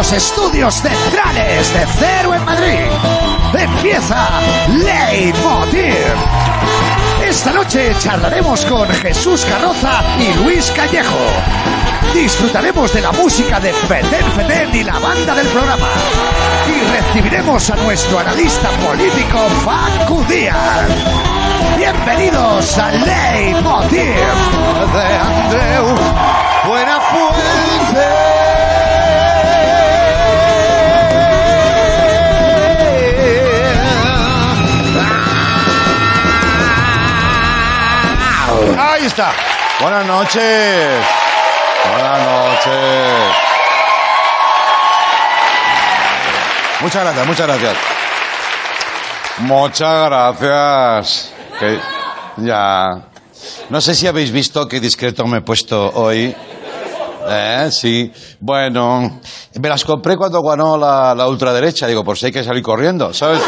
Los estudios centrales de Cero en Madrid. Empieza Leitmotiv. Esta noche charlaremos con Jesús Carroza y Luis Callejo. Disfrutaremos de la música de Feten Feten y la banda del programa. Y recibiremos a nuestro analista político Facu Díaz. Bienvenidos a Leitmotiv de Andreu Buenafuente. Ahí está. Buenas noches. Buenas noches. Muchas gracias, muchas gracias. Muchas gracias. Ya. No sé si habéis visto qué discreto me he puesto hoy. Eh, sí. Bueno, me las compré cuando ganó la, la ultraderecha. Digo, por si hay que salir corriendo, ¿sabes?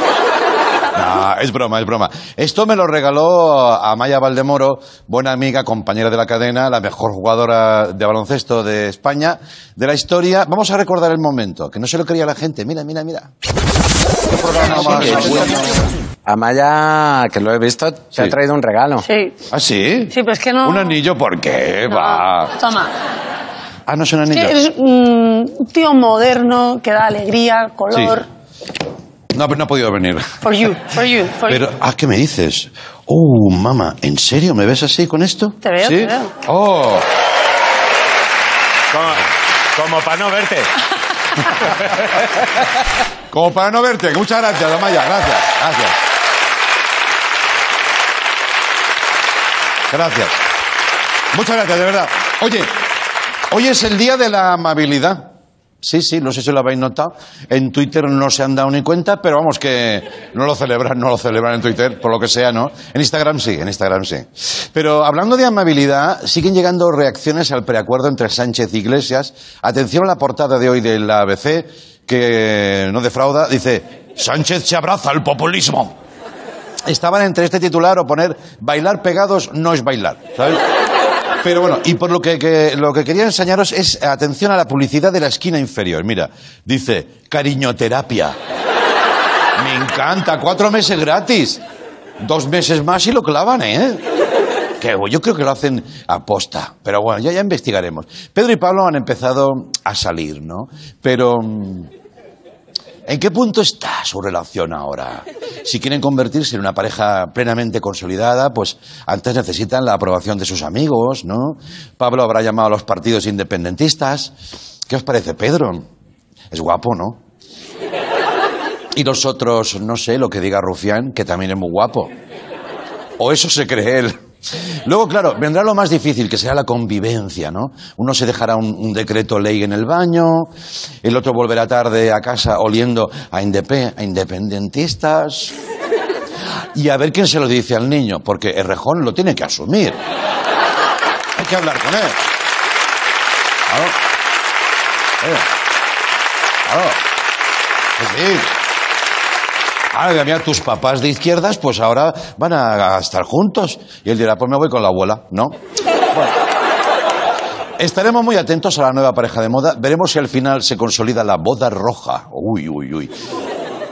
No, es broma, es broma. Esto me lo regaló Amaya Valdemoro, buena amiga, compañera de la cadena, la mejor jugadora de baloncesto de España, de la historia. Vamos a recordar el momento, que no se lo creía la gente. Mira, mira, mira. Amaya, que lo he visto, te Sí. ha traído un regalo. Sí. ¿Ah, sí? Sí, pero es que no- ¿Un anillo por qué? No. Va. Toma. Ah, no es un anillo. Que eres mm, un tío moderno que da alegría, color. No, pero no ha podido venir. For you, for you, for Pero, you. ah, ¿qué me dices? Oh, mamá, ¿en serio me ves así con esto? Te veo, ¿Sí? te veo. Oh, Como, como para no verte. como para no verte. Muchas gracias, Amaya. Gracias, gracias. Gracias. Muchas gracias, de verdad. Oye, hoy es el día de la amabilidad. Sí, sí, no sé si lo habéis notado. En Twitter no se han dado ni cuenta, pero vamos que no lo celebran, no lo celebran en Twitter, por lo que sea, ¿no? En Instagram sí, en Instagram sí. Pero hablando de amabilidad, siguen llegando reacciones al preacuerdo entre Sánchez y Iglesias. Atención a la portada de hoy del ABC, que no defrauda, dice, Sánchez se abraza al populismo. Estaban entre este titular o poner bailar pegados no es bailar, ¿sabes? Pero bueno, y por lo que, lo que quería enseñaros es atención a la publicidad de la esquina inferior. Mira, dice cariñoterapia. Me encanta, cuatro meses gratis. Dos meses más y lo clavan, ¿eh? Que yo creo que lo hacen a posta. Pero bueno, ya, ya investigaremos. Pedro y Pablo han empezado a salir, ¿no? Pero. ¿En qué punto está su relación ahora? Si quieren convertirse en una pareja plenamente consolidada, pues antes necesitan la aprobación de sus amigos, ¿no? Pablo habrá llamado a los partidos independentistas. ¿Qué os parece, Pedro? Es guapo, ¿no? Y los otros, no sé, lo que diga Rufián, que también es muy guapo. O eso se cree él. Luego, claro, vendrá lo más difícil, que será la convivencia, ¿no? Uno se dejará un, decreto ley en el baño, el otro volverá tarde a casa oliendo a, indep- a independentistas. Y a ver quién se lo dice al niño, porque el rejón lo tiene que asumir. Hay que hablar con él. Claro. Eh. Claro. Sí. Ahora, mira, tus papás de izquierdas, pues ahora van a estar juntos. Y él dirá, pues me voy con la abuela, ¿no? Bueno. Estaremos muy atentos a la nueva pareja de moda. Veremos si al final se consolida la boda roja. Uy, uy, uy.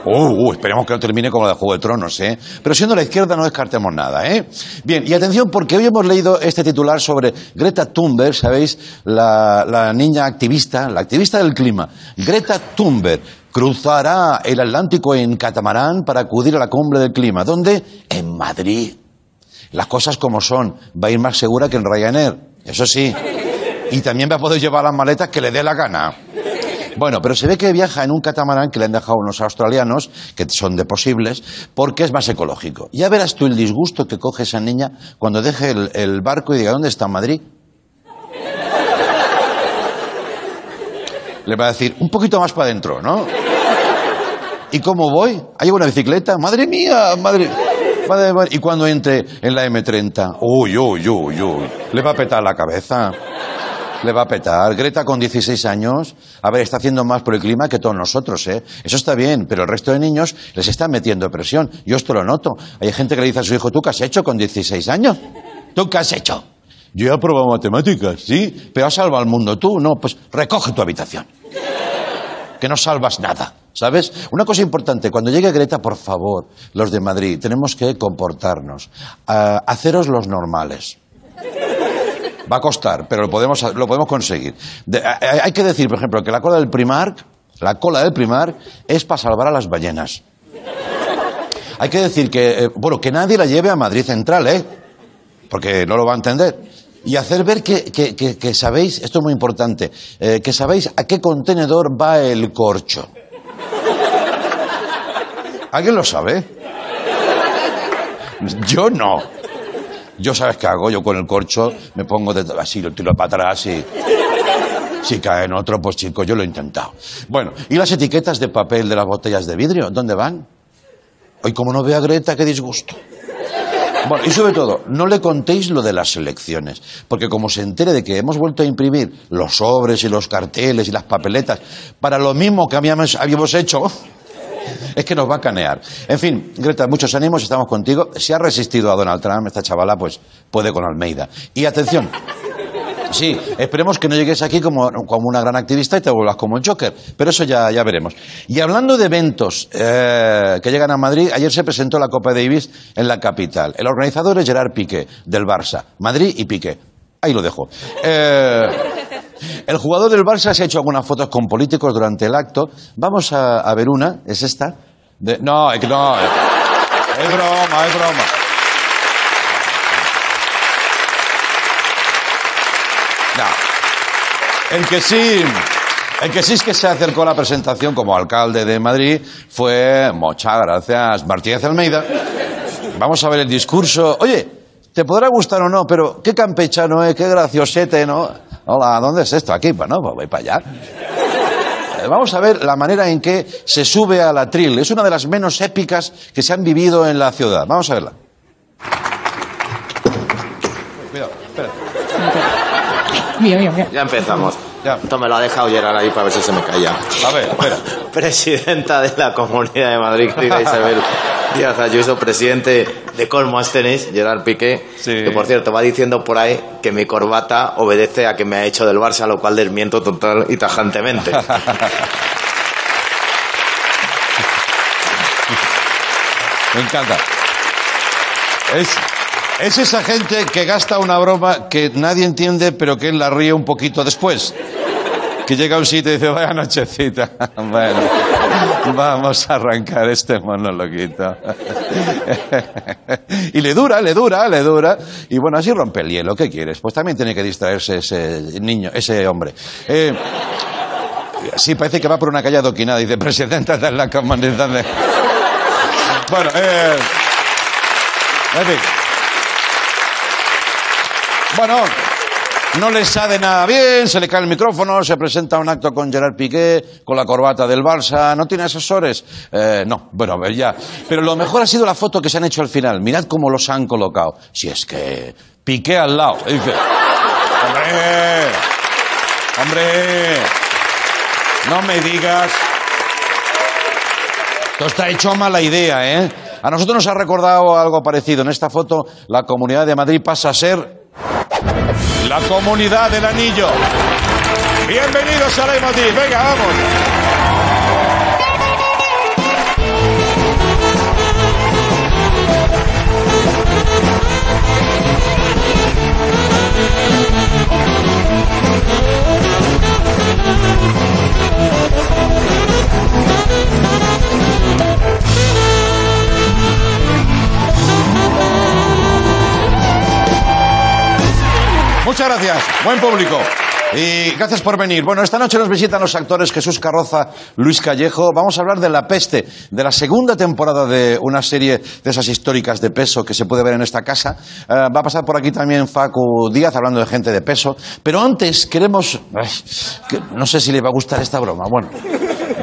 Uh, uh, esperemos que no termine como la de Juego de Tronos, ¿eh? Pero siendo la izquierda no descartemos nada, ¿eh? Bien, y atención porque hoy hemos leído este titular sobre Greta Thunberg, ¿sabéis? La, la niña activista, la activista del clima. Greta Thunberg cruzará el Atlántico en catamarán para acudir a la cumbre del clima. ¿Dónde? En Madrid. Las cosas como son. Va a ir más segura que en Ryanair. Eso sí. Y también va a poder llevar las maletas que le dé la gana. Bueno, pero se ve que viaja en un catamarán que le han dejado unos australianos, que son de posibles, porque es más ecológico. Ya verás tú el disgusto que coge esa niña cuando deje el, barco y diga, ¿dónde está Madrid? Le va a decir, un poquito más para adentro, ¿no? ¿Y cómo voy? ¿Hay una bicicleta? ¡Madre mía! ¡Madre! Y cuando entre en la M30, uy, uy, uy, uy, le va a petar la cabeza. Le va a petar. Greta con 16 años, a ver, está haciendo más por el clima que todos nosotros, ¿eh? Eso está bien, pero el resto de niños les está metiendo presión. Yo esto lo noto. Hay gente que le dice a su hijo, ¿tú qué has hecho con 16 años? ¿Tú qué has hecho? Yo he aprobado matemáticas, sí, pero has salvado al mundo tú, no, pues recoge tu habitación. que no salvas nada, ¿sabes? Una cosa importante, cuando llegue Greta, por favor, los de Madrid, tenemos que comportarnos, ah, haceros los normales. Va a costar, pero lo podemos, lo podemos conseguir. De- eh, hay que decir, por ejemplo, que la cola del Primark, la cola del Primark es para salvar a las ballenas. Hay que decir que, eh, bueno, que nadie la lleve a Madrid Central, ¿eh? Porque no lo va a entender. Y hacer ver que, que- que- sabéis, esto es muy importante, eh, que sabéis a qué contenedor va el corcho. ¿Alguien lo sabe? Yo no. Yo sabes qué hago, yo con el corcho me pongo de- así, lo tiro para atrás y... Si cae en otro, pues chico, yo lo he intentado. Bueno, ¿y las etiquetas de papel de las botellas de vidrio? ¿Dónde van? Hoy como no veo a Greta, qué disgusto. Bueno, y sobre todo, no le contéis lo de las elecciones, porque como se entere de que hemos vuelto a imprimir los sobres y los carteles y las papeletas para lo mismo que habíamos, habíamos hecho, es que nos va a canear. En fin, Greta, muchos ánimos, estamos contigo. Si ha resistido a Donald Trump, esta chavala, pues puede con Almeida. Y atención. Sí, esperemos que no llegues aquí como, como una gran activista y te vuelvas como el Joker, pero eso ya, ya veremos. Y hablando de eventos eh, que llegan a Madrid, ayer se presentó la Copa Davis en la capital. El organizador es Gerard Piqué, del Barça. Madrid y Piqué. Ahí lo dejo. Eh, el jugador del Barça se ha hecho algunas fotos con políticos durante el acto. Vamos a, ver una, es esta. No, es no. Es, es broma, es broma. No. El que sí, el que sí es que se acercó a la presentación como alcalde de Madrid fue, muchas gracias, Martínez Almeida. Vamos a ver el discurso. Oye, te podrá gustar o no, pero qué campechano es, qué graciosete, ¿no? Hola, ¿dónde es esto? Aquí, bueno, pues voy para allá. Eh, Vamos a ver la manera en que se sube al atril. Es una de las menos épicas que se han vivido en la ciudad. Vamos a verla. Cuidado, espera. Mío, mío, mío. Ya empezamos. Ya. Esto me lo ha dejado Gerard ahí para ver si se me calla. A ver, espera. Presidenta de la Comunidad de Madrid, querida Isabel Díaz Ayuso, presidente de Colmos Tenis, Gerard Piqué, Sí. que por cierto va diciendo por ahí que mi corbata obedece a que me ha hecho del Barça, lo cual desmiento total y tajantemente. Me encanta. Es, es esa gente que gasta una broma que nadie entiende, pero que él la ríe un poquito después. Que llega a un sitio y dice, vaya nochecita. Bueno, vamos a arrancar este monologuito. Y le dura, le dura, le dura. Y bueno, así rompe el hielo. ¿Qué quieres? Pues también tiene que distraerse ese niño, ese hombre. Eh, sí, parece que va por una calle adoquinada. Dice, presidenta de la comunidad de... Bueno, eh... Bueno, no le sale nada bien, se le cae el micrófono, se presenta un acto con Gerard Piqué, con la corbata del Barça, ¿no tiene asesores? Eh, no, bueno, ya. Pero lo mejor ha sido la foto que se han hecho al final. Mirad cómo los han colocado. Si es que Piqué al lado. Dice, hombre, hombre, no me digas... Esto está hecho mala idea, ¿eh? A nosotros nos ha recordado algo parecido. En esta foto, la Comunidad de Madrid pasa a ser la Comunidad del Anillo. Bienvenidos a la Madrid. Venga, vamos. Muchas gracias. Buen público. Y gracias por venir. Bueno, esta noche nos visitan los actores Jesús Carroza, Luis Callejo. Vamos a hablar de La Peste, de la segunda temporada de una serie de esas históricas de peso que se puede ver en esta casa. Eh, va a pasar por aquí también Facu Díaz, hablando de gente de peso. Pero antes queremos... no sé si le va a gustar esta broma. Bueno,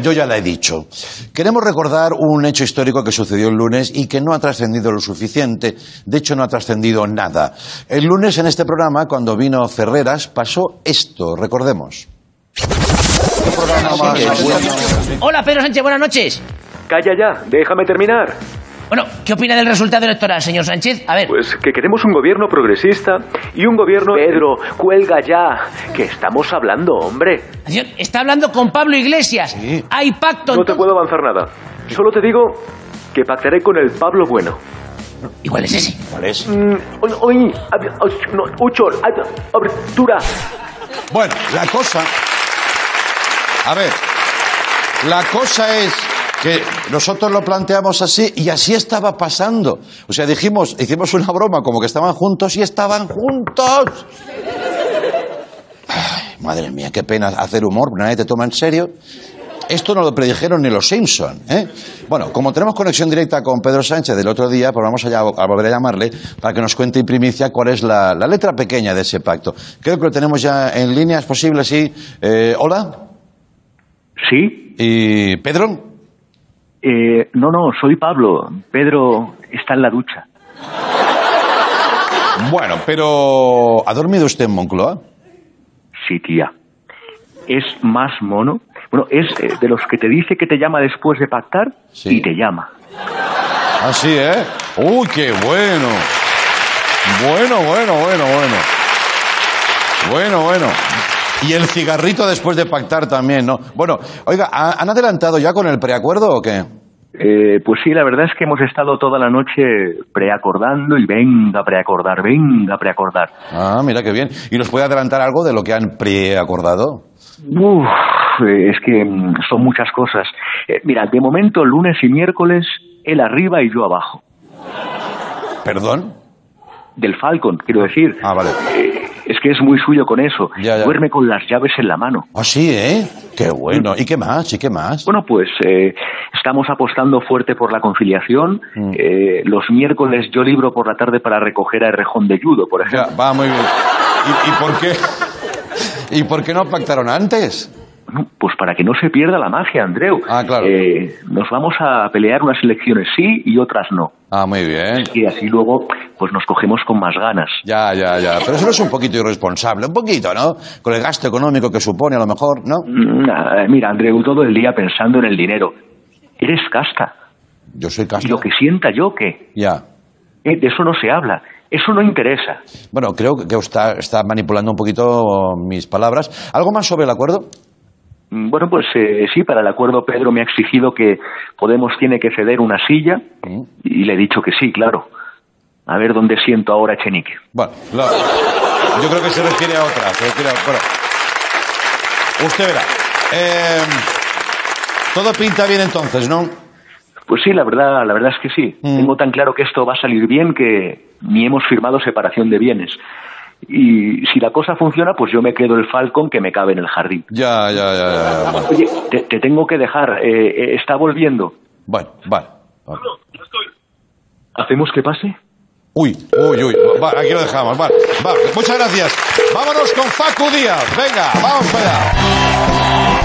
yo ya la he dicho. Queremos recordar un hecho histórico que sucedió el lunes y que no ha trascendido lo suficiente. De hecho, no ha trascendido nada. El lunes en este programa, cuando vino Ferreras, pasó esto. Recordemos. Hola, Pedro Sánchez, buenas noches. Calla ya, déjame terminar. Bueno, ¿qué opina del resultado electoral, señor Sánchez? A ver. Pues que queremos un gobierno progresista y un gobierno... Pedro, cuelga ya, que estamos hablando, hombre. Está hablando con Pablo Iglesias. Hay pacto. No te puedo avanzar nada. Solo te digo que pactaré con el Pablo Bueno. ¿Y cuál es ese? ¿Cuál es? Mm, oy, oy, ab- oy, no, ocho, ab- abertura. Bueno, la cosa. A ver, la cosa es que nosotros lo planteamos así y así estaba pasando. O sea, dijimos, hicimos una broma como que estaban juntos y estaban juntos. Ay, madre mía, qué pena hacer humor, nadie te toma en serio. Esto no lo predijeron ni los Simpson, ¿eh? Bueno, como tenemos conexión directa con Pedro Sánchez del otro día, pues vamos a, a volver a llamarle para que nos cuente en primicia cuál es la, la letra pequeña de ese pacto. Creo que lo tenemos ya en línea, ¿es posible? Sí. Eh, Hola. ¿Sí? ¿Y Pedro? Eh, no, no, soy Pablo. Pedro está en la ducha. Bueno, pero ¿ha dormido usted en Moncloa? Sí, tía. Es más mono. Bueno, es eh, de los que te dice que te llama después de pactar Sí. y te llama. Ah, sí, ¿eh? ¡Uy, qué bueno! Bueno, bueno, bueno, bueno. Bueno, bueno. Y el cigarrito después de pactar también, ¿no? Bueno, oiga, ¿ha- ¿han adelantado ya con el preacuerdo o qué? Eh, pues sí, la verdad es que hemos estado toda la noche preacordando y venga a preacordar, venga a preacordar. Ah, mira qué bien. ¿Y nos puede adelantar algo de lo que han preacordado? Uf, eh, es que mm, son muchas cosas. Eh, mira, de momento lunes y miércoles él arriba y yo abajo. ¿Perdón? Del Falcon, quiero decir. Ah, vale. Eh, es que es muy suyo con eso. Ya, ya. Duerme con las llaves en la mano. Ah, sí, ¿eh? Qué bueno. ¿Y qué más? ¿Y qué más? Bueno, pues eh, estamos apostando fuerte por la conciliación. Mm. Eh, los miércoles yo libro por la tarde para recoger a Errejón de Judo, por Ya, ejemplo. va muy bien. ¿Y, y por qué? ¿Y por qué no pactaron antes? Pues para que no se pierda la magia, Andreu. Ah, claro. Eh, nos vamos a pelear unas elecciones sí y otras no. Ah, muy bien. Y así luego pues nos cogemos con más ganas. Ya, ya, ya. Pero eso no es un poquito irresponsable. Un poquito, ¿no? Con el gasto económico que supone, a lo mejor, ¿no? Mm, Mira, Andreu, todo el día pensando en el dinero. Eres casta. Yo soy Y casto. lo que sienta yo, ¿qué? Ya. Eh, de eso no se habla. Eso no interesa. Bueno, creo que está, está manipulando un poquito mis palabras. ¿Algo más sobre el acuerdo? Mm, Bueno, pues eh, sí, para el acuerdo Pedro me ha exigido que Podemos tiene que ceder una silla Mm. y le he dicho que sí, claro. A ver dónde siento ahora a Echenique. Bueno, lo- yo creo que se refiere a otra. Se refiere a- bueno. Usted verá. Eh, todo pinta bien entonces, ¿no? Pues sí, la verdad, la verdad es que sí. Mm. Tengo tan claro que esto va a salir bien que ni hemos firmado separación de bienes. Y si la cosa funciona, pues yo me quedo el Falcon que me cabe en el jardín. Ya, ya, ya. ya, ya. Bueno, Oye, te, te tengo que dejar. eh, eh, está volviendo. bueno, vale. vale. ¿Hacemos que pase? Uy, uy, uy. Va, aquí lo dejamos. Vale, vale. Muchas gracias. Vámonos con Facu Díaz. Venga, vamos para allá.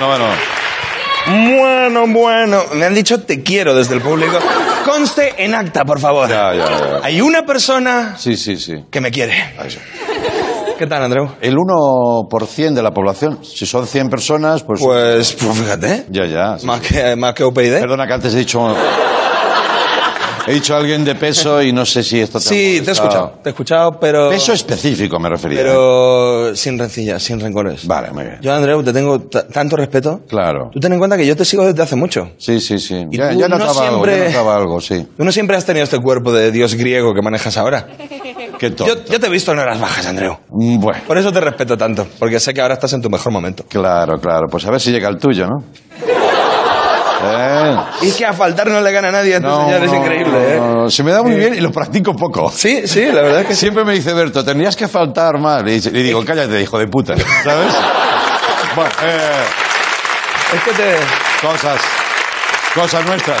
Bueno, bueno, bueno. Bueno. Me han dicho te quiero desde el público. Conste en acta, por favor. Ya, ya, ya. Hay una persona Sí, sí, sí. que me quiere. Ahí sí. ¿Qué tal, Andreu? El 1% de la población. Si son 100 personas, pues... Pues, pues fíjate. Ya, ya. sí. Más que, más que UPyD. Perdona que antes he dicho... He dicho alguien de peso y no sé si esto te Sí, te he escuchado. Te he escuchado, pero. Peso específico me refería. ¿eh? Pero sin rencillas, sin rencores. Vale, muy bien. Yo, Andreu, te tengo ta- tanto respeto. Claro. Tú ten en cuenta que yo te sigo desde hace mucho. Sí, sí, sí. Y Ya, tú ya no notaba algo, siempre- ya notaba algo, sí. Tú no siempre has tenido este cuerpo de dios griego que manejas ahora. Qué tonto. Yo, yo te he visto en horas bajas, Andreu. Mm, Bueno, Por eso te respeto tanto, porque sé que ahora estás en tu mejor momento. claro, claro. Pues a ver si llega el tuyo, ¿no? Eh, Y es que a faltar no le gana a nadie a este no, señor, es no, increíble, ¿eh? no, Se me da muy bien y lo practico poco. Sí, sí, la verdad es que sí. Siempre me dice Berto, tendrías que faltar más. Y le digo, cállate, hijo de puta. ¿Sabes? Bueno, eh, Es que te... cosas, cosas nuestras.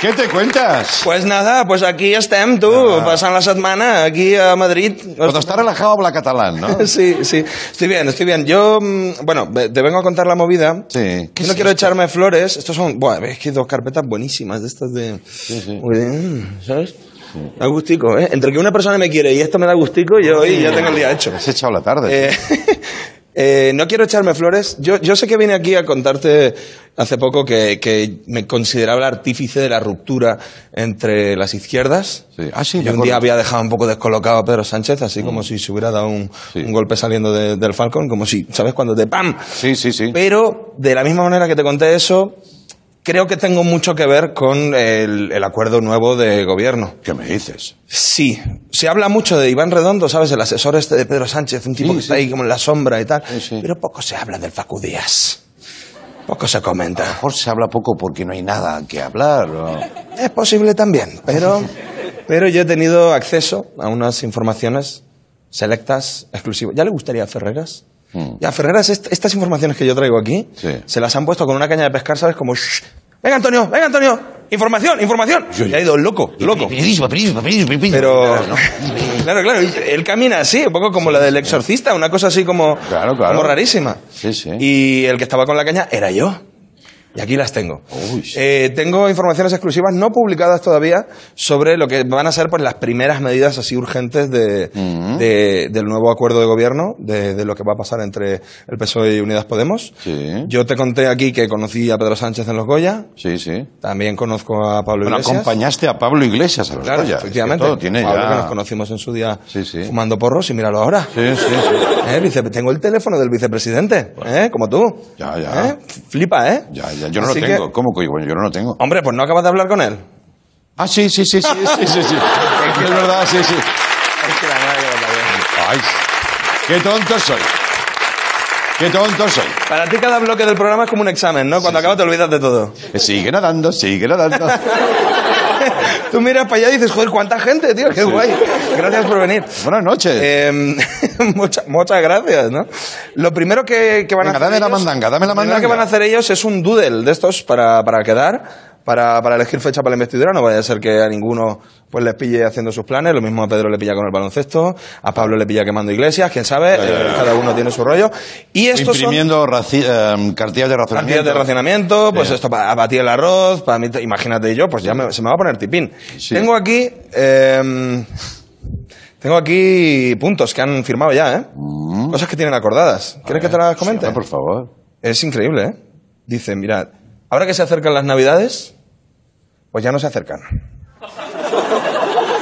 ¿Qué te cuentas? Pues nada, pues aquí estem, tu, passant la setmana aquí a Madrid. Cuando está relajado habla catalán, ¿no? Sí, sí. Estoy bien, estoy bien. Yo, mm, bueno, te vengo a contar la movida. Sí. Yo no quiero echarme flores. Estos son, buah, es que dos carpetas buenísimas de estas de... Muy bien, ¿sabes? Da gustico, ¿eh? Entre que una persona me quiere y esto me da gustico, yo hoy ya tengo el día hecho. Has echado la tarde. Eh, eh, no quiero echarme flores. Yo, yo sé que vine aquí a contarte hace poco que, que me consideraba el artífice de la ruptura entre las izquierdas. Sí. Ah, sí, y un día había dejado un poco descolocado a Pedro Sánchez, así como si se hubiera dado un, Sí. un golpe saliendo de- del Falcon, como si, ¿sabes? Cuando te ¡pam! Sí, sí, sí. Pero, de la misma manera que te conté eso, creo que tengo mucho que ver con el, el acuerdo nuevo de gobierno. ¿Qué me dices? Sí, se habla mucho de Iván Redondo, ¿sabes? El asesor este de Pedro Sánchez, un tipo Sí, que está ahí como en la sombra y tal. Sí, sí. Pero poco se habla del Facu Díaz. Poco se A lo comenta. mejor se habla poco porque no hay nada que hablar. Es posible también, pero, pero yo he tenido acceso a unas informaciones selectas, exclusivas. ¿Ya le gustaría a Ferreras? Mm. Ya, Ferreras, est- estas informaciones que yo traigo aquí, Sí. se las han puesto con una caña de pescar, ¿sabes? Como, "Shh, venga Antonio, venga Antonio, información, información. Y ha ido loco, loco. Periodismo, periodismo. Pero, ¿no? claro, claro, él camina así, un poco como la del exorcista, una cosa así como, Claro, claro. como rarísima. Sí, sí. Y el que estaba con la caña era yo. Y aquí las tengo. Eh, tengo informaciones exclusivas no publicadas todavía sobre lo que van a ser pues, las primeras medidas así urgentes de, de- del nuevo acuerdo de gobierno, de, de lo que va a pasar entre el PSOE y Unidas Podemos. Sí. Yo te conté aquí que conocí a Pedro Sánchez en Los Goya, Sí, sí. también conozco a Pablo Bueno, Iglesias. acompañaste a Pablo Iglesias a los Claro, Goya. efectivamente. Es que todo tiene Pablo, ya... que nos conocimos en su día Sí, sí. fumando porros y míralo ahora. Sí, sí, sí. ¿Eh, vice- tengo el teléfono del vicepresidente, ¿eh? como tú. Ya, ya. ¿Eh? Flipa, ¿eh? Ya, ya. Yo no Así lo que- tengo. ¿Cómo que bueno, yo no lo tengo? Hombre, pues no acabas de hablar con él. Ah, sí, sí, sí, sí, sí, sí, sí. Es verdad, sí, sí. Ay, qué tonto soy. Qué tonto soy. Para ti cada bloque del programa es como un examen, ¿no? Cuando acabas te olvidas de todo. Sigue nadando, sigue nadando. Tú miras para allá y dices, joder, cuánta gente, tío, qué guay. Gracias por venir. Buenas noches. Eh, mucha- muchas gracias, ¿no? Lo primero que, que van Venga, a hacer dame la ellos- mandanga, dame la lo primero que mandanga. van a hacer ellos es un doodle de estos para, para quedar, para, para elegir fecha para la investidura. No vaya a ser que a ninguno pues les pille haciendo sus planes. Lo mismo a Pedro le pilla con el baloncesto, a Pablo le pilla quemando iglesias, quién sabe. eh, cada uno tiene su rollo. Y estos Imprimiendo eh, cartillas de racionamiento. Partidas de racionamiento, pues esto para batir el arroz, para mí, imagínate yo, pues ya me- se me va a poner tipín. Sí. Tengo aquí, eh, tengo aquí puntos que han firmado ya, ¿eh? Cosas que tienen acordadas. ¿Quieres que te las comente? Mm. Sí, por favor. Es increíble, ¿eh? Dice, mirad, ahora que se acercan las navidades, pues ya no se acercan.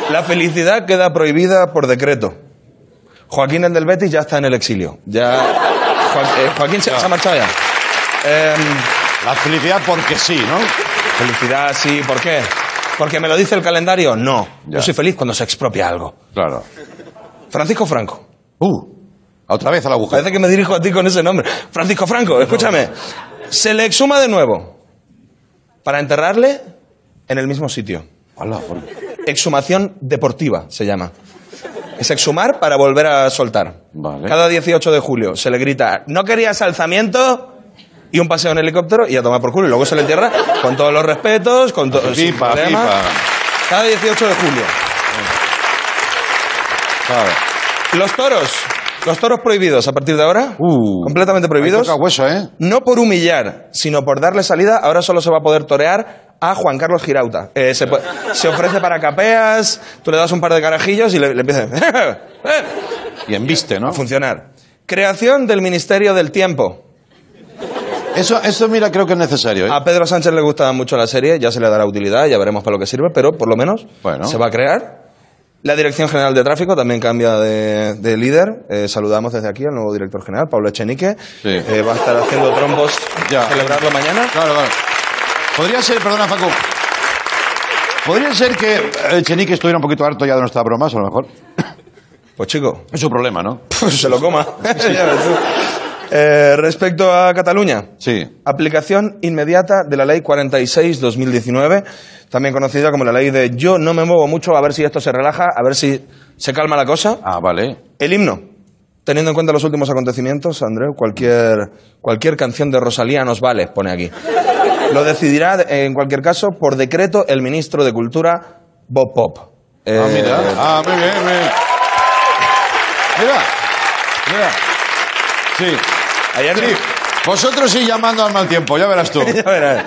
La felicidad queda prohibida por decreto. Joaquín el del Betis ya está en el exilio. Ya, Joa- eh, Joaquín se, se ha marchado ya. Em, La felicidad porque sí, ¿no? Felicidad, sí. ¿Por qué? ¿Porque me lo dice el calendario? No. Ya. Yo soy feliz cuando se expropia algo. Claro. Francisco Franco. Uh, otra vez a la agujero. Parece que me dirijo a ti con ese nombre. Francisco Franco, escúchame. Se le exhuma de nuevo para enterrarle en el mismo sitio. Hola, por- Exhumación deportiva se llama. Es exhumar para volver a soltar. Vale. Cada 18 de julio se le grita, ¿no querías alzamiento? Y un paseo en helicóptero y a tomar por culo. Y luego se le entierra con todos los respetos, con todo Pipa, pipa. Cada 18 de julio. Los toros. Los toros prohibidos a partir de ahora. Uh, completamente prohibidos. Hueso, ¿eh? No por humillar, sino por darle salida, ahora solo se va a poder torear a Juan Carlos Girauta. Eh, se, ofrece para capeas, tú le das un par de carajillos y le, le empieza a Y embiste, ¿no? funcionar. Creación del Ministerio del Tiempo. Eso, eso, mira, creo que es necesario, ¿eh? A Pedro Sánchez le gustaba mucho la serie, ya se le dará utilidad, ya veremos para lo que sirve, pero por lo menos Bueno. se va a crear. La Dirección General de Tráfico también cambia de, de líder. Eh, saludamos desde aquí al nuevo director general, Pablo Echenique. Sí. Eh, va a estar haciendo trombos Ya. celebrarlo mañana. Claro, claro. Podría ser, perdona, Facu. Podría ser que eh, Chenique estuviera un poquito harto ya de nuestras bromas, a lo mejor. Pues chico, Es su problema, ¿no? pues se lo coma. Eh, respecto a Cataluña, Sí. aplicación inmediata de la ley 46-2019, también conocida como la ley de yo no me muevo mucho, a ver si esto se relaja, a ver si se calma la cosa. Ah, vale. El himno. Teniendo en cuenta los últimos acontecimientos, Andreu, cualquier, cualquier canción de Rosalía nos vale, pone aquí. Lo decidirá, en cualquier caso, por decreto el ministro de Cultura, Bob Pop. Ah, Eh, mira. Ah, muy bien, muy bien. Mira, mira. Sí. Ayer Sí. Vosotros sí llamando al mal tiempo, ya verás tú. ya verás.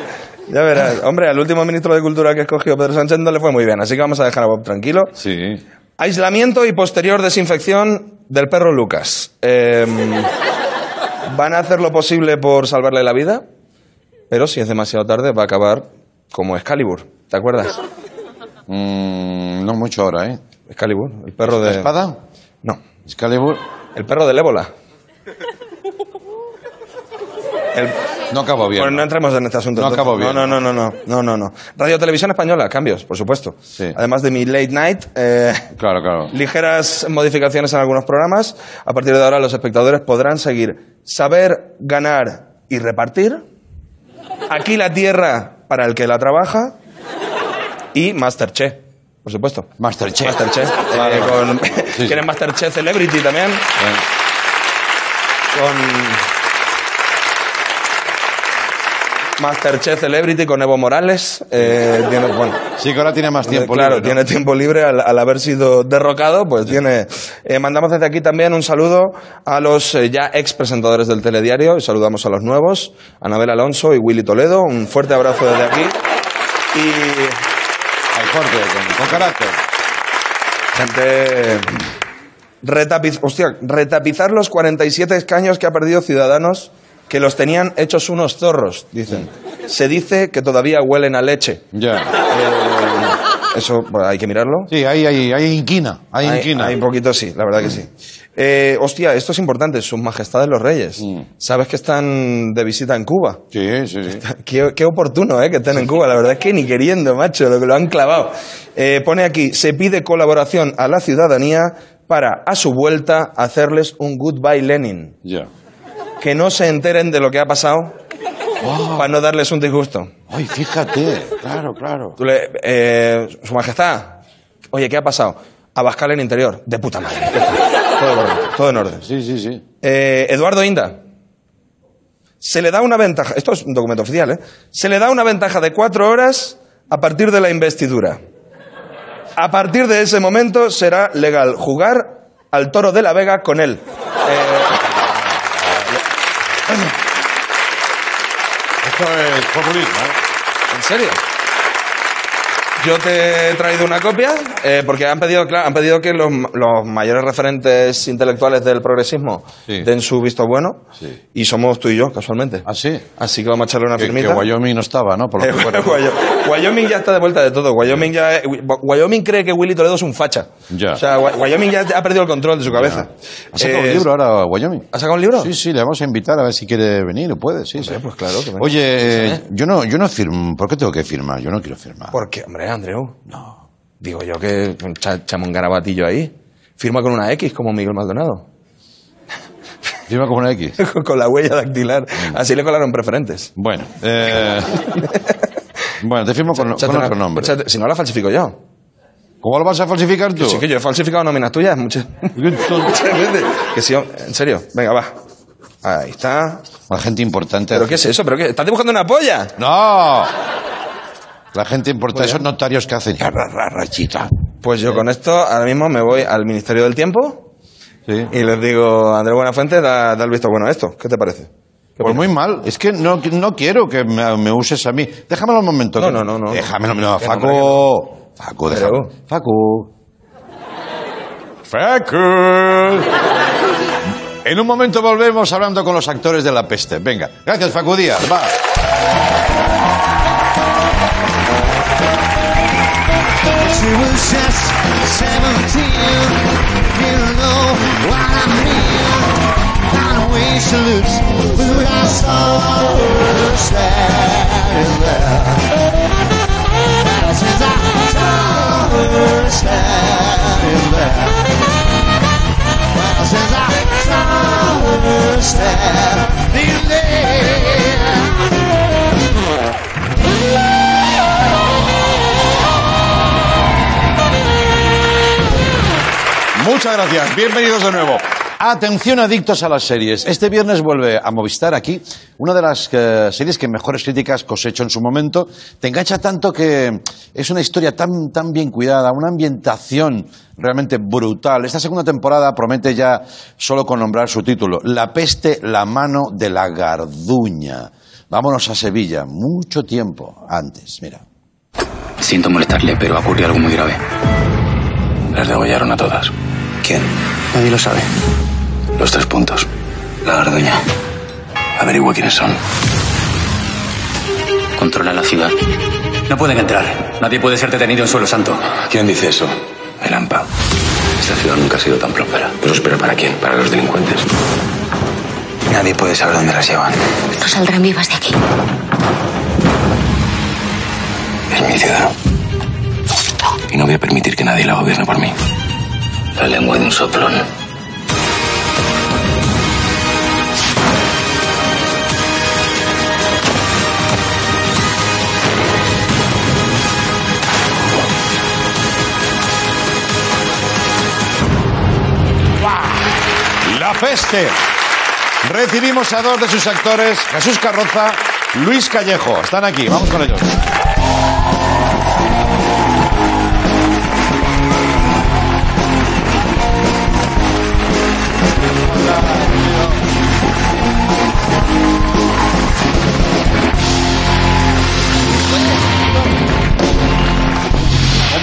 Ya verás. Hombre, al último ministro de Cultura que escogió Pedro Sánchez no le fue muy bien, así que vamos a dejar a Bob tranquilo. Sí. Aislamiento y posterior desinfección del perro Lucas. Eh, van a hacer lo posible por salvarle la vida, pero si es demasiado tarde va a acabar como Excalibur. ¿Te acuerdas? Mm, no mucho ahora, ¿eh? Excalibur, el perro ¿La de... espada? No, Excalibur. el perro del ébola. El- No acabo bien. Bueno, no entremos en este asunto. No entonces. acabo bien. No, no, no, no, no, no, no. Radio Televisión Española, cambios, por supuesto. Sí. Además de mi late night, eh, Claro, claro. ligeras modificaciones en algunos programas. A partir de ahora los espectadores podrán seguir Saber, Ganar y Repartir. Aquí la tierra para el que la trabaja. Y Masterchef, por supuesto. Masterchef. Masterchef. eh, Vale, vale. con, sí. ¿Quieren Masterchef Celebrity también? Con Masterchef Celebrity con Evo Morales. eh, tiene, bueno, Sí, que ahora tiene más tiempo claro, libre, ¿no? tiene tiempo libre al, al haber sido derrocado, pues tiene. eh, mandamos desde aquí también un saludo a los eh, ya ex presentadores del telediario y saludamos a los nuevos, Anabel Alonso y Willy Toledo. Un fuerte abrazo desde aquí. Y Al corte, con, con carácter. gente. Retapiz, hostia, retapizar los 47 escaños que ha perdido Ciudadanos que los tenían hechos unos zorros, dicen. Se dice que todavía huelen a leche. Ya. Eh, eso pues, hay que mirarlo. Sí, hay, hay, hay inquina. Hay, inquina. Hay un poquito, sí, la verdad que sí. Eh, hostia, esto es importante, sus majestades los reyes. Mm. ¿Sabes que están de visita en Cuba? Sí, sí, sí. Qué, qué oportuno, ¿eh? Que estén en Cuba. La verdad es que ni queriendo, macho, lo que lo han clavado. Eh, pone aquí, se pide colaboración a la ciudadanía para, a su vuelta, hacerles un goodbye Lenin. Ya. Que no se enteren de lo que ha pasado para no darles un disgusto. Ay, fíjate. Claro, claro. Tú le- eh, su majestad, oye, ¿qué ha pasado? Abascal en interior. De puta madre. Todo en orden. Todo en orden. Sí, sí, sí. Eh, Eduardo Inda. Se le da una ventaja, esto es un documento oficial, ¿eh? Se le da una ventaja de cuatro horas a partir de la investidura. A partir de ese momento será legal jugar al toro de la Vega con él. Eh, Esto es populismo, ¿eh? ¿En serio? Yo te he traído una copia eh, porque han pedido, claro, han pedido que los, los mayores referentes intelectuales del progresismo Sí. den su visto bueno Sí. y somos tú y yo, casualmente. ¿Ah, sí? Así que vamos a echarle una Que, que firmita. Wyoming no estaba, ¿no? Por lo Eh, que Wyoming ya está de vuelta de todo. Wyoming ya, Wyoming cree que Willy Toledo es un facha. Ya. O sea, Wy- Wyoming ya ha perdido el control de su cabeza. ¿Ha sacado Eh, un libro ahora, Wyoming? ¿Ha sacado un libro? Sí, sí, le vamos a invitar a ver si quiere venir. Puede, sí, sí. pues claro que. Oye, eh, yo no, yo no firmo. ¿Por qué tengo que firmar? Yo no quiero firmar. ¿Por qué, hombre, Andreu? No. Digo yo que echa- echamos un garabatillo ahí. Firma con una X como Miguel Maldonado. Firma con una X. con la huella dactilar. Así le colaron preferentes. Bueno, eh, bueno, te firmo con, con otro nombre. si no la falsifico yo. ¿Cómo lo vas a falsificar tú? Sí, que yo he falsificado nóminas tuyas muchas, muchas veces. Que sí, en serio. Venga, va. Ahí está. La gente importante. ¿Pero qué es eso? ¿Pero qué? ¿Estás dibujando una polla? ¡No! La gente importante, esos notarios que hacen. ya, ra, ra, rachita. Pues yo con esto ahora mismo me voy al Ministerio del Tiempo Sí. y les digo, Andrés Buenafuente, da, da el visto bueno a esto. ¿Qué te parece? Pues muy mal. Es que no, no quiero que me, me uses a mí. Déjamelo un momento. No, que- no, no, no. Déjamelo, no, Facu. Facu, déjame. Pero- Facu. Facu. En un momento volvemos hablando con los actores de la peste. Venga. Gracias, Facu Díaz. Va. She was just 17, you know what I mean. Kind of way she looks, when I saw her standing there. Since I saw her standing there. I Muchas gracias. Bienvenidos de nuevo. Atención adictos a las series. Este viernes vuelve a Movistar aquí una de las eh, series que mejores críticas cosechó en su momento. Te engancha tanto que es una historia tan, tan bien cuidada, una ambientación realmente brutal. Esta segunda temporada promete ya solo con nombrar su título, La peste, la mano de la garduña. Vámonos a Sevilla, mucho tiempo antes, mira. Siento molestarle, pero ha ocurrido algo muy grave. Las degollaron a todas. ¿Quién? Nadie lo sabe. Los tres puntos. La garduña. Averigua quiénes son. Controla la ciudad. No pueden entrar. Nadie puede ser detenido en suelo santo. ¿Quién dice eso? El AMPA. Esta ciudad nunca ha sido tan próspera. ¿Pero espera para quién? ¿Para los delincuentes? Nadie puede saber dónde las llevan. No saldrán vivas de aquí. Es mi ciudad. Y no voy a permitir que nadie la gobierne por mí. La lengua de un soplón. La peste. Recibimos a dos de sus actores, Jesús Carroza, Luis Callejo. Están aquí, vamos con ellos.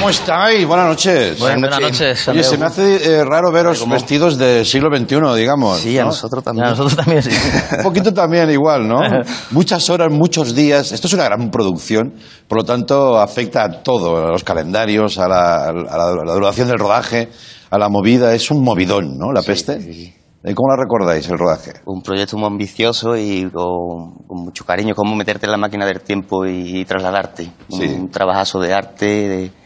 ¿Cómo estáis? Buenas noches. Buenas Buenas noches, Oye, Santiago. se me hace eh, raro veros vestidos del siglo XXI, digamos. Sí, a ¿no? nosotros también. A nosotros también, sí. Un poquito también igual, ¿no? Muchas horas, muchos días. Esto es una gran producción, por lo tanto afecta a todo, a los calendarios, a la, a la- a la duración del rodaje, a la movida. Es un movidón, ¿no? La peste. ¿Y ¿Cómo la recordáis, el rodaje? Un proyecto muy ambicioso y con, con mucho cariño, como meterte en la máquina del tiempo y, trasladarte. Sí. Un, trabajazo de arte, de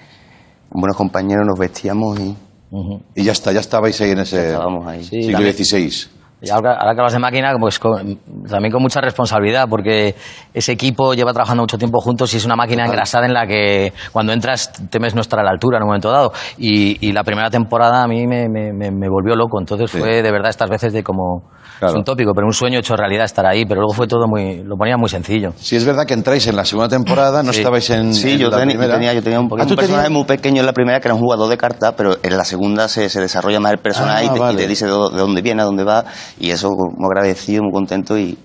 buenos compañeros nos vestíamos y... Y ya está, ya estabais ahí en ese Estábamos ahí. Sí, siglo también. XVI. Y ahora, ahora que hablas de máquina, pues con- también con mucha responsabilidad, porque ese equipo lleva trabajando mucho tiempo juntos y es una máquina engrasada en la que cuando entras temes no estar a la altura en un momento dado. Y, y la primera temporada a mí me, me- me- me volvió loco, entonces fue de verdad estas veces de como... Es un tópico, pero un sueño hecho realidad estar ahí, pero luego fue todo muy... lo ponía muy sencillo. Si es verdad que entráis en la segunda temporada, no Sí. estabais en, Sí, en yo, la tenía, yo primera. tenía, yo tenía un, Ah, un ¿tú personaje tenías? muy pequeño en la primera, que era un jugador de cartas, pero en la segunda se, se desarrolla más el personaje Ah, y, te, y vale. te dice de, dó- de dónde viene, a dónde va, y eso muy agradecido, muy contento y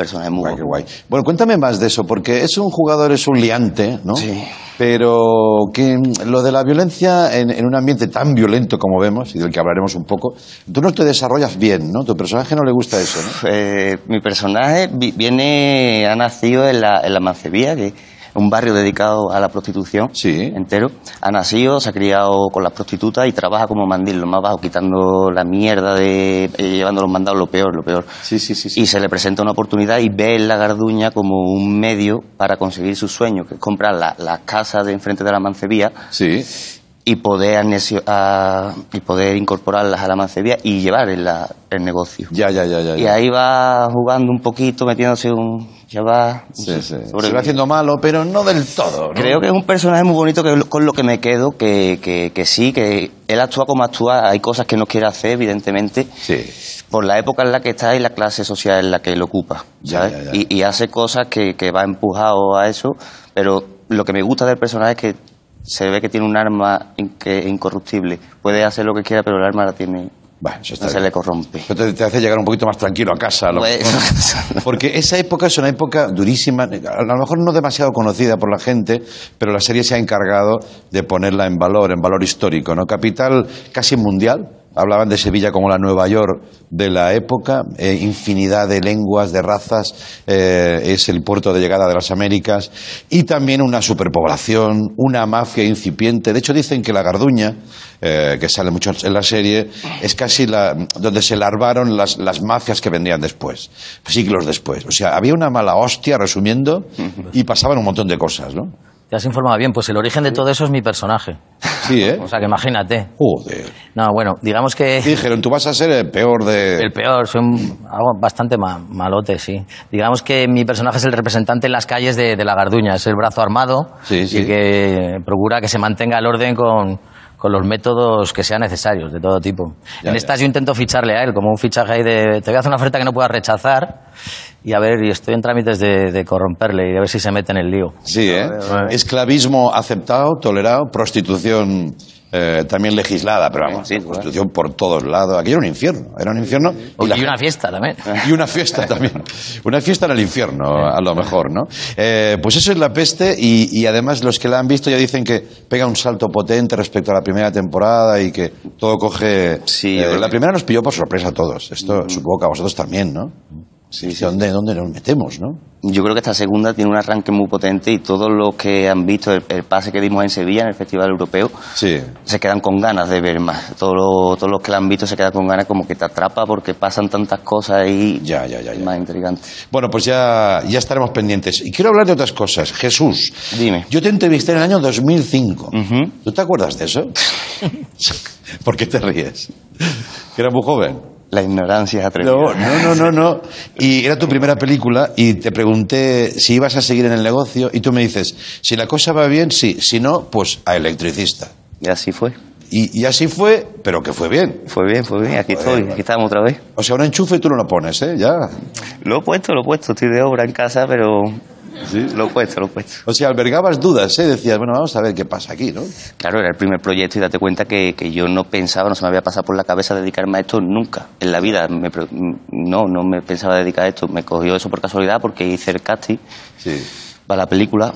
personaje muy guay. Bueno, cuéntame más de eso, porque es un jugador, es un liante, ¿no? Sí. Pero que mm, lo de la violencia en, en un ambiente tan violento como vemos, y del que hablaremos un poco, tú no te desarrollas bien, ¿no? Tu personaje no le gusta eso, ¿no? Eh, mi personaje vi- viene, ha nacido en la, en la Mancebía, que un barrio dedicado a la prostitución entero. Ha nacido, se ha criado con las prostitutas y trabaja como mandil, lo más bajo, quitando la mierda de eh, llevando los mandados, lo peor, lo peor. Sí, sí, sí, Y se le presenta una oportunidad y ve en la garduña como un medio para conseguir su sueño, que es comprar la- las casas de enfrente de la Mancebía. Y poder, anexio- a- y poder incorporarlas a la mancebía y llevar el, la- el negocio. Ya, ya, ya, ya. Y ahí va jugando un poquito, metiéndose un... Ya va... Sí, sí. Se va haciendo malo, pero no del todo, ¿no? Creo que es un personaje muy bonito que, con lo que me quedo, que, que, que sí, que él actúa como actúa, hay cosas que no quiere hacer, evidentemente, por la época en la que está y la clase social en la que él ocupa, ¿sabes? ya, ya. Y, y hace cosas que, que va empujado a eso, pero lo que me gusta del personaje es que se ve que tiene un arma incorruptible. Puede hacer lo que quiera, pero el arma la tiene... no se le corrompe. Eso te, te hace llegar un poquito más tranquilo a casa. lo Pues-. Porque esa época es una época durísima, a lo mejor no demasiado conocida por la gente, pero la serie se ha encargado de ponerla en valor, en valor histórico. ¿no? Capital casi mundial. Hablaban de Sevilla como la Nueva York de la época, eh, infinidad de lenguas, de razas, eh, es el puerto de llegada de las Américas y también una superpoblación, una mafia incipiente. De hecho, dicen que la Garduña, eh, que sale mucho en la serie, es casi la, donde se larvaron las, las mafias que vendrían después, siglos después. O sea, había una mala hostia, resumiendo, y pasaban un montón de cosas, ¿no? Te has informado bien, pues el origen de todo eso es mi personaje. Sí, ¿eh? O sea, que imagínate. Joder. No, bueno, digamos que... Dijeron, tú vas a ser el peor de... El peor, soy un- algo bastante ma- malote, sí. Digamos que mi personaje es el representante en las calles de, de la Garduña, es el brazo armado Sí, sí. y que procura que se mantenga el orden con, con los métodos que sean necesarios, de todo tipo. Ya, en ya. estas yo intento ficharle a él, como un fichaje ahí de, te voy a hacer una oferta que no puedas rechazar, y a ver, y estoy en trámites de, de corromperle y a ver si se mete en el lío. Sí, ¿eh? Esclavismo aceptado, tolerado, prostitución eh, también legislada, pero vamos, prostitución por todos lados. Aquí era un infierno, era un infierno. Y, la una fiesta también. Y una fiesta también. Una fiesta en el infierno, a lo mejor, ¿no? Eh, pues eso es la peste y, y además los que la han visto ya dicen que pega un salto potente respecto a la primera temporada y que todo coge... eh, la primera nos pilló por sorpresa a todos. Esto supongo que a vosotros también, ¿no? Sí, ¿Dónde, ¿Dónde nos metemos, no? Yo creo que esta segunda tiene un arranque muy potente y todos los que han visto el, el pase que dimos en Sevilla, en el Festival Europeo, se quedan con ganas de ver más. Todos los, todos los que la han visto se quedan con ganas como que te atrapa porque pasan tantas cosas y ya, ya, ya, más intrigante. Bueno, pues ya, ya estaremos pendientes. Y quiero hablar de otras cosas. Jesús. Dime. Yo te entrevisté en el año 2005. ¿Tú te acuerdas de eso? ¿Por qué te ríes? Que era muy joven. La ignorancia es atrevida. No, no, no, no, no. Y era tu primera película y te pregunté si ibas a seguir en el negocio y tú me dices, si la cosa va bien, sí. Si no, pues a electricista. Y así fue. Y, y así fue, pero que fue bien. Fue bien, fue bien. Aquí estoy, aquí estamos otra vez. O sea, un enchufe tú no lo pones, ¿eh? Ya. Lo he puesto, lo he puesto. Estoy de obra en casa, pero lo he puesto, lo he puesto. O sea, albergabas dudas, ¿eh? Decías, bueno, vamos a ver qué pasa aquí, ¿no? Claro, era el primer proyecto y date cuenta que, que yo no pensaba, no se me había pasado por la cabeza dedicarme a esto nunca. En la vida me no, no me pensaba dedicar a esto. Me cogió eso por casualidad porque hice el casting para la película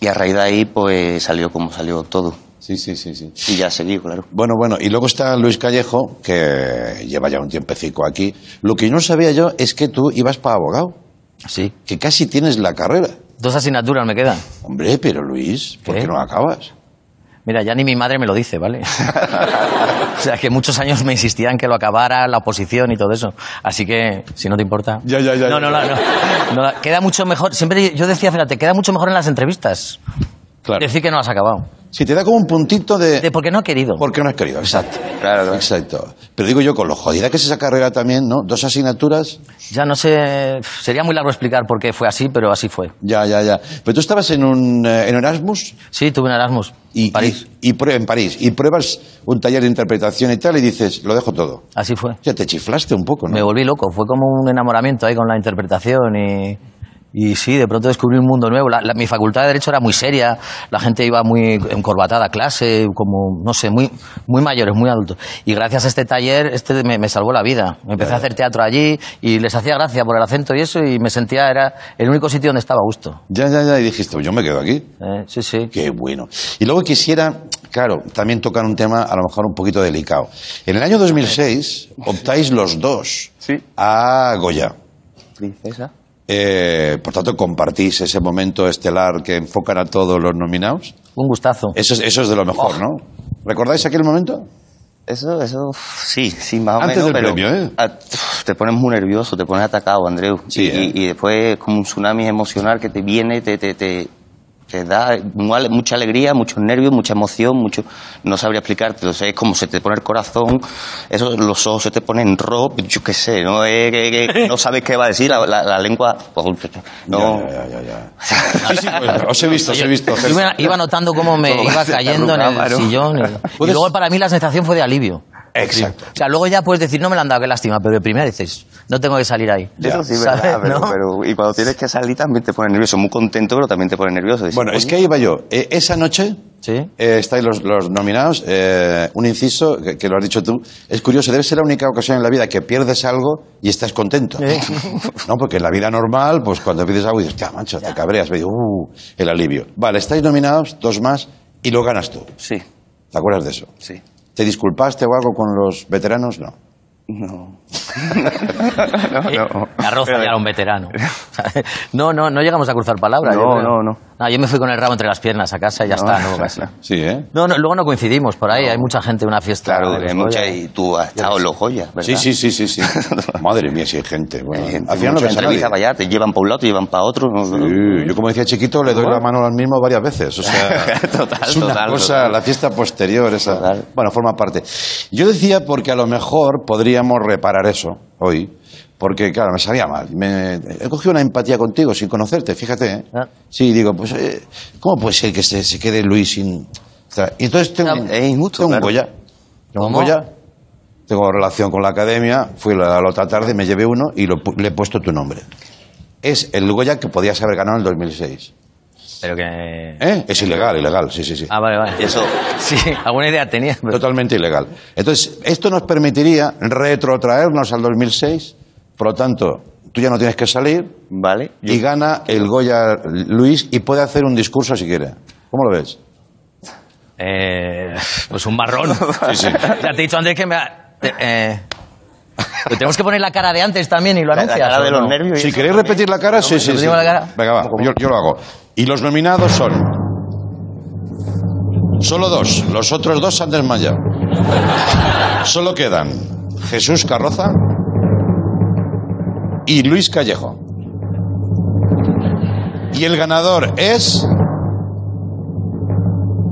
y a raíz de ahí pues salió como salió todo. Sí, sí, sí, sí. Y ya seguí, claro. Bueno, bueno, y luego está Luis Callejo, que lleva ya un tiempecico aquí. Lo que no sabía yo es que tú ibas para abogado. Sí. Que casi tienes la carrera. Dos asignaturas me quedan. Hombre, pero Luis, ¿por qué, no acabas? Mira, ya ni mi madre me lo dice, ¿vale? o sea, que muchos años me insistían que lo acabara, la oposición y todo eso. Así que, si no te importa. Ya, ya, ya. No, ya, no, no, ya. no, no, Queda mucho mejor. Siempre yo decía, fíjate, queda mucho mejor en las entrevistas. Claro. Decir que no has acabado. Si te da como un puntito de... De porque no he querido. Porque no has querido, exacto. Claro, Exacto. Pero digo yo, con lo jodida que es esa carrera también, ¿no? Dos asignaturas. Ya no sé. Sería muy largo explicar por qué fue así, pero así fue. Ya, ya, ya. Pero tú estabas en un eh, en Erasmus. Sí, tuve un Erasmus. Y, París. Y, y en París. Y pruebas un taller de interpretación y tal y dices, lo dejo todo. Así fue. Ya te chiflaste un poco, ¿no? Me volví loco. Fue como un enamoramiento ahí con la interpretación y. Y sí, de pronto descubrí un mundo nuevo. La- la- mi facultad de Derecho era muy seria, la gente iba muy encorbatada a clase, como, no sé, muy, muy mayores, muy adultos. Y gracias a este taller, este me, me salvó la vida. Empecé a hacer teatro allí y les hacía gracia por el acento y eso, y me sentía, era el único sitio donde estaba a gusto. Ya, ya, ya. Y dijiste, pues yo me quedo aquí. Eh, sí, sí. Qué bueno. Y luego quisiera, claro, también tocar un tema a lo mejor un poquito delicado. En el año 2006 optáis los dos a Goya. Princesa. Eh, por tanto, compartís ese momento estelar que enfocan a todos los nominados. Un gustazo. Eso es, eso es de lo mejor, ¿no? ¿Recordáis aquel momento? Eso, eso, sí, sí, más o Antes menos. del pero premio, ¿eh? a- te pones muy nervioso, te pones atacado, Andreu. Sí, y, ¿eh? y después es como un tsunami emocional que te viene, te, te, te, te da mucha alegría, muchos nervios, mucha emoción, mucho... No sabría explicarte, o sea, es como se te pone el corazón, eso, los ojos se te ponen rojos, yo qué sé, ¿no? Es que- que no sabes qué va a decir, la, la- la lengua... pues, No, Ya, ya, ya. Sí, sí, pues, os he visto, os he visto. Yo iba, iba notando cómo me iba cayendo en el sillón. Y, y luego para mí la sensación fue de alivio. Exacto. O sea, luego ya puedes decir, no me la han dado, qué lástima, pero de primera dices, no tengo que salir ahí. Eso sí, ¿Sabes? verdad, pero, ¿No? pero- y cuando tienes que salir también te pone nervioso, muy contento, pero también te pone nervioso. Dices, Bueno, es que ahí iba yo. Eh, esa noche eh, estáis los, los nominados. eh, un inciso, que, que lo has dicho tú. Es curioso, debe ser la única ocasión en la vida que pierdes algo y estás contento. No, porque en la vida normal, pues cuando pides algo dices, ya, macho, te cabreas. ves, Uh, el alivio. Vale, estáis nominados, dos más, y lo ganas tú. Sí. ¿Te acuerdas de eso? Sí. ¿Te disculpaste o algo con los veteranos? No. No. Eh, Arroza ya era un veterano. No, no, no llegamos a cruzar palabras. No, yo no, no. Ah, yo me fui con el rabo entre las piernas a casa y ya está, no, casi. Sí, ¿eh? No, no, luego no coincidimos por ahí, hay mucha gente en una fiesta. Claro, hay mucha y tú has estado en los joyas, ¿verdad? Sí, sí, sí, sí, sí. Madre mía, si hay gente. Bueno, Hay gente, al final no nadie. para allá, te llevan para un lado, te llevan para otro. ¿no? Sí, yo como decía chiquito le doy la mano al mismo varias veces. O sea, Total, es una total, cosa, total. la fiesta posterior, esa. Bueno, forma parte. Yo decía porque a lo mejor podríamos reparar eso hoy. Porque, claro, me sabía mal. Me, he cogido una empatía contigo sin conocerte, fíjate. ¿eh? Ah. Sí, digo, pues, eh, ¿cómo puede ser que se, se quede Luis sin, O sea, y entonces tengo, tengo un Goya. Tengo un ¿Cómo? Goya. Tengo relación con la academia. Fui la, la otra tarde, me llevé uno y lo le he puesto tu nombre. Es el Goya que podías haber ganado en el 2006. Pero que... ¿Eh? Es ilegal, ilegal, sí, sí, sí. Ah, vale, vale. Eso, Sí, alguna idea tenía. pero- Totalmente ilegal. Entonces, esto nos permitiría retrotraernos al 2006. Por lo tanto, tú ya no tienes que salir. vale. Y gana el Goya Luis y puede hacer un discurso si quiere. ¿Cómo lo ves? Eh, pues un marrón. Sí, sí. Ya te he dicho antes que me... ha- eh, pero tenemos que poner la cara de antes también y lo La- la anuncias. cara ¿o de no? los nervios. Si queréis repetir la cara, sí, sí, sí. ¿Repetimos la cara? Venga, va, yo, yo lo hago. Y los nominados son... Solo dos. Los otros dos se han desmayado. Solo quedan Jesús Carroza y Luis Callejo. Y el ganador es...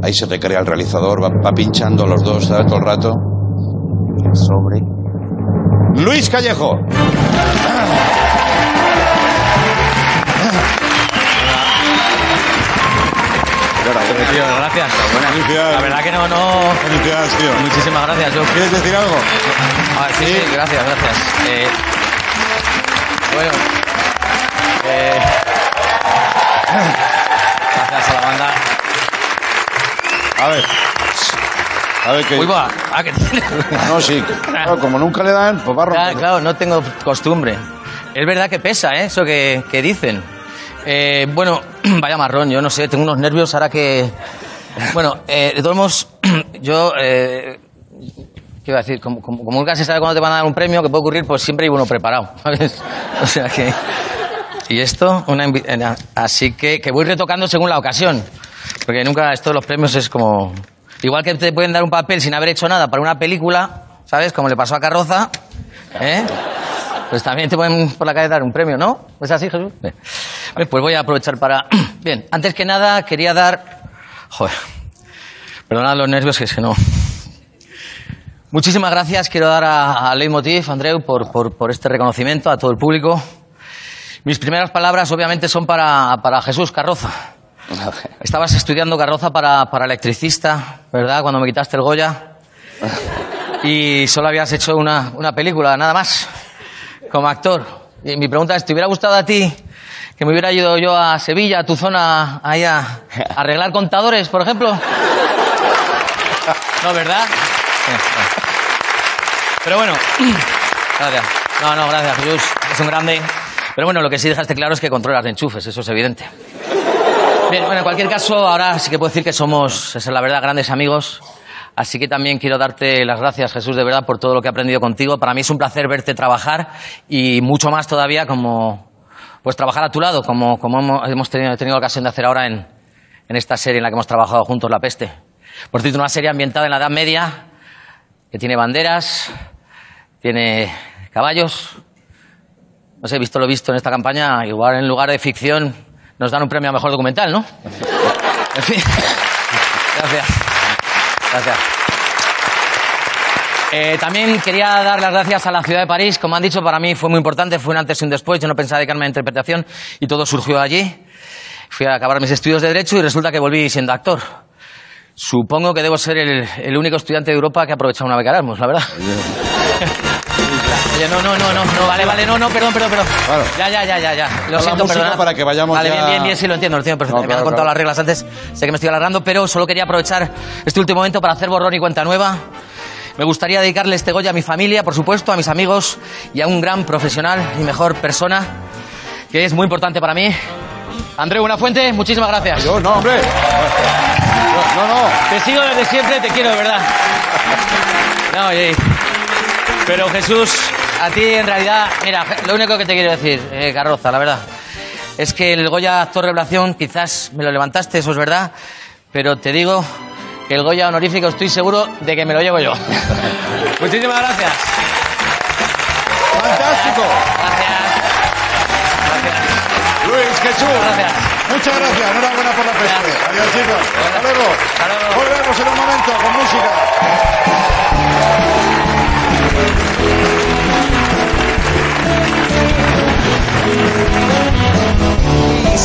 Ahí se te crea el realizador, va, va pinchando los dos ¿sabes? todo el rato. Sobre. Luis Callejo. Tío, gracias. Felicidades. La verdad que no, no... Felicidades, tío. Muchísimas gracias. Yo... ¿Quieres decir algo? Ah, sí, sí, gracias, gracias. Eh, bueno, eh, gracias a la banda. A ver. A ver qué. Uy, va, ah, que- No, sí. Claro, como nunca le dan, pues va a Claro, romper. claro, no tengo costumbre. Es verdad que pesa, ¿eh? Eso que, que dicen. Eh, bueno, vaya marrón, yo no sé, tengo unos nervios ahora que... Bueno, eh, de todos modos, yo... Eh, ¿Qué iba a decir? Como, nunca se sabe cuándo te van a dar un premio, que puede ocurrir, pues siempre hay uno preparado, ¿sabes? O sea que... Y esto, una así que, que voy retocando según la ocasión. Porque nunca esto de los premios es como... Igual que te pueden dar un papel sin haber hecho nada para una película, ¿sabes? Como le pasó a Carroza, ¿eh? Pues también te pueden por la calle dar un premio, ¿no? ¿Es así, Jesús? Bien. Pues voy a aprovechar para... Bien, antes que nada quería dar... Joder, perdonad los nervios que es que no... Muchísimas gracias quiero dar a, a Leitmotiv, Andreu, por, por, por este reconocimiento, a todo el público. Mis primeras palabras obviamente son para, para Jesús Carroza. Estabas estudiando Carroza para, para electricista, ¿verdad? Cuando me quitaste el Goya. Y solo habías hecho una, una película, nada más, como actor. Y mi pregunta es, ¿te hubiera gustado a ti que me hubiera ido yo a Sevilla, a tu zona, ahí a, a arreglar contadores, por ejemplo? No, ¿verdad? Pero bueno, gracias. No, no, gracias, Jesús. Es un grande. Pero bueno, lo que sí dejaste claro es que controlas de enchufes, eso es evidente. Bien, bueno, en cualquier caso, ahora sí que puedo decir que somos, esa es la verdad, grandes amigos. Así que también quiero darte las gracias, Jesús, de verdad, por todo lo que he aprendido contigo. Para mí es un placer verte trabajar y mucho más todavía como, pues trabajar a tu lado, como, como hemos- tenido, tenido ocasión de hacer ahora en, en esta serie en la que hemos trabajado juntos, La Peste. Por cierto, una serie ambientada en la Edad Media, que tiene banderas, tiene caballos. No sé, visto lo visto en esta campaña, igual en lugar de ficción nos dan un premio a mejor documental, ¿no? En fin. Gracias. Gracias. Eh, también quería dar las gracias a la ciudad de París. Como han dicho, para mí fue muy importante, fue un antes y un después. Yo no pensaba dedicarme a la interpretación y todo surgió allí. Fui a acabar mis estudios de Derecho y resulta que volví siendo actor. Supongo que debo ser el, el único estudiante de Europa que ha aprovechado una beca Erasmus, la verdad. Oye, no, no, no, no, no, vale, vale, no, no, perdón, perdón, perdón. Claro. Ya, ya, ya, ya, ya. Lo siento, perdón. para que vayamos Vale, ya- bien, bien, bien, sí, lo entiendo, lo entiendo perfectamente. No, me han claro, contado claro. las reglas antes, sé que me estoy alargando, pero solo quería aprovechar este último momento para hacer borrón y cuenta nueva. Me gustaría dedicarle este Goya a mi familia, por supuesto, a mis amigos y a un gran profesional y mejor persona que es muy importante para mí. Andreu Buenafuente, muchísimas gracias. Yo, no, hombre. No, no. Te sigo desde siempre, te quiero, de verdad. No, oye. Pero Jesús, a ti en realidad, mira, lo único que te quiero decir, eh, Carroza, la verdad, es que el Goya Actor Revelación quizás me lo levantaste, eso es verdad, pero te digo que el Goya honorífico estoy seguro de que me lo llevo yo. Muchísimas gracias. Fantástico. Luis Jesús. Gracias. Muchas gracias. Enhorabuena por la peste. Adiós, chicos. Hasta luego. Volvemos en un momento con música.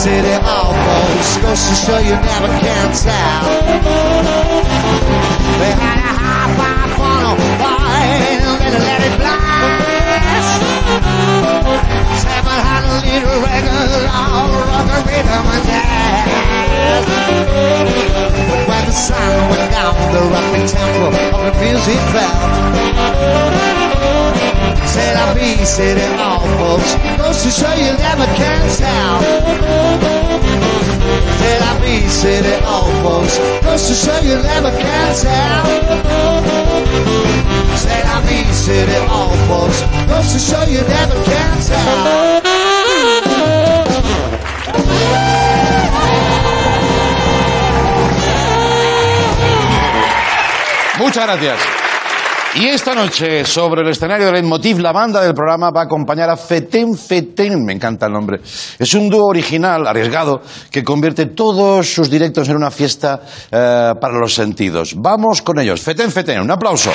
City almost goes to show you never can tell. Behind a high-five funnel, boy, let it, let it blast. 700 liter regular rocker rhythm and jazz. It all, folks. Goes to show you never can tell. I be, it all, folks. Goes to show you never can tell. Said I be, it all, folks. Muchas gracias. Y esta noche, sobre el escenario de Leitmotiv, la banda del programa va a acompañar a Feten Feten, me encanta el nombre. Es un dúo original, arriesgado, que convierte todos sus directos en una fiesta eh, para los sentidos. Vamos con ellos. Feten Feten, un aplauso.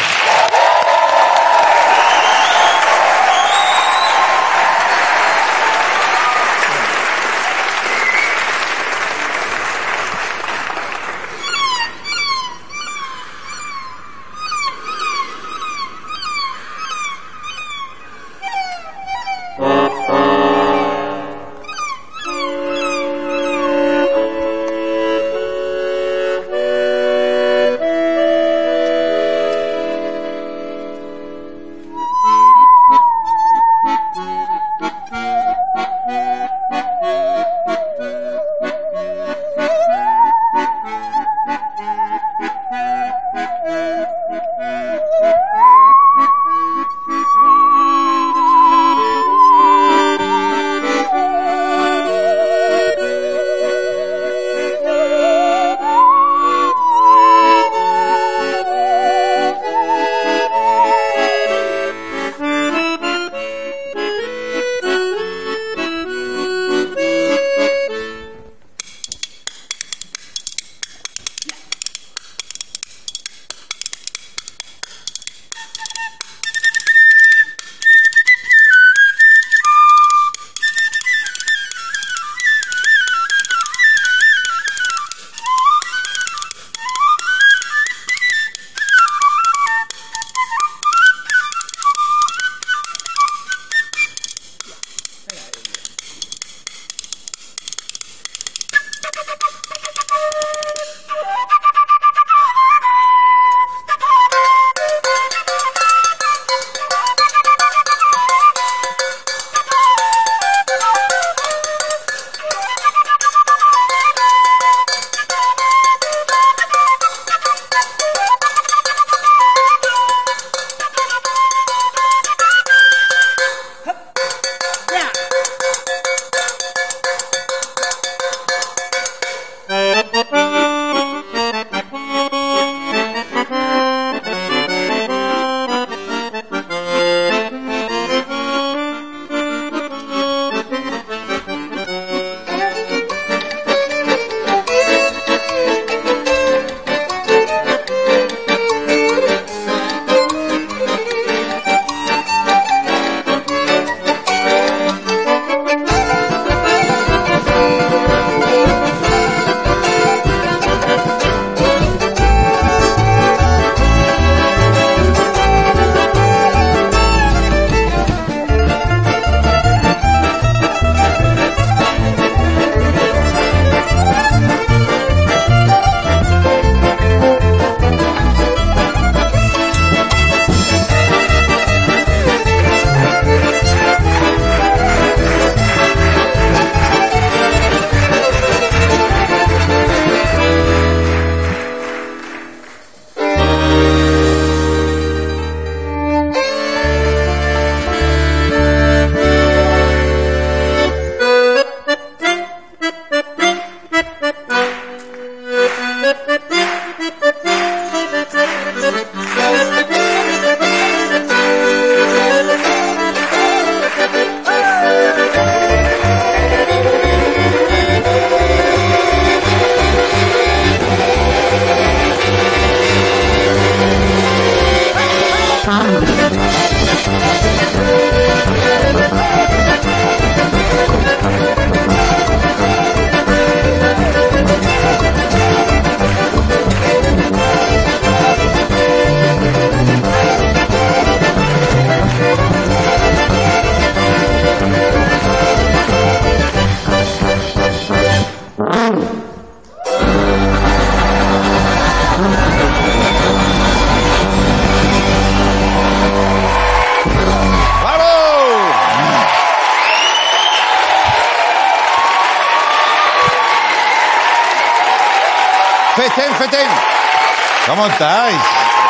Estáis?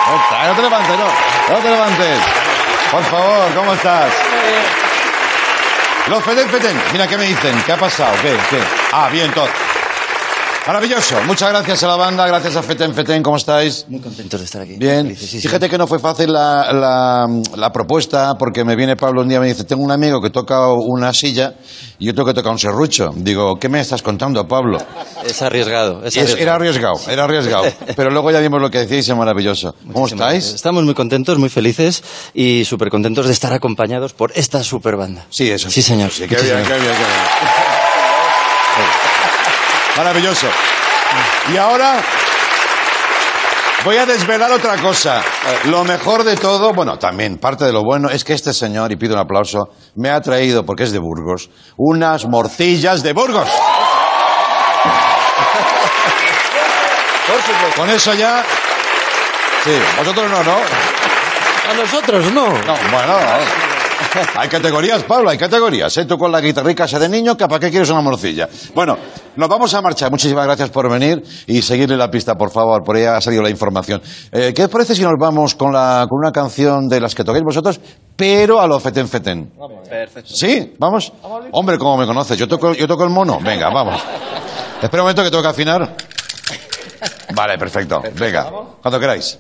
¿Cómo estáis? No te levantes, no. No te levantes. Por favor, ¿cómo estás? Los Feten, Feten. Mira, ¿qué me dicen? ¿Qué ha pasado? ¿Qué? ¿Qué? Ah, bien, todo. Maravilloso. Muchas gracias a la banda, gracias a Feten Feten. ¿Cómo estáis? Muy contentos de estar aquí. Bien. Sí. Fíjate que no fue fácil la, la- la propuesta porque me viene Pablo un día y me dice, tengo un amigo que toca una silla y otro que toca un serrucho. Digo, ¿qué me estás contando, Pablo? Es arriesgado. Es- arriesgado. era arriesgado, era arriesgado. Pero luego ya vimos lo que decíais, es maravilloso. ¿Cómo estáis? Estamos muy contentos, muy felices y súper contentos de estar acompañados por esta super banda. Sí, eso. Sí, señor. Sí, qué bien, qué bien, qué bien. Maravilloso. Y ahora voy a desvelar otra cosa. Lo mejor de todo, bueno, también parte de lo bueno, es que este señor, y pido un aplauso, me ha traído, porque es de Burgos, unas morcillas de Burgos. Con eso ya... Sí, vosotros no, ¿no? A nosotros no. No, bueno, hay categorías, Pablo, hay categorías. ¿eh? Tú con la guitarrica esa de niño, que ¿para qué quieres una morcilla? Bueno, nos vamos a marchar. Muchísimas gracias por venir y seguirle la pista, por favor, por ahí ha salido la información. Eh, ¿Qué os parece si nos vamos con, la, con una canción de las que toquéis vosotros, pero a lo feten feten? Perfecto. ¿Sí? ¿Vamos? Hombre, ¿cómo me conoces? ¿Yo toco, yo toco el mono? Venga, vamos. Espera un momento que tengo que afinar. Vale, perfecto. Venga, cuando queráis.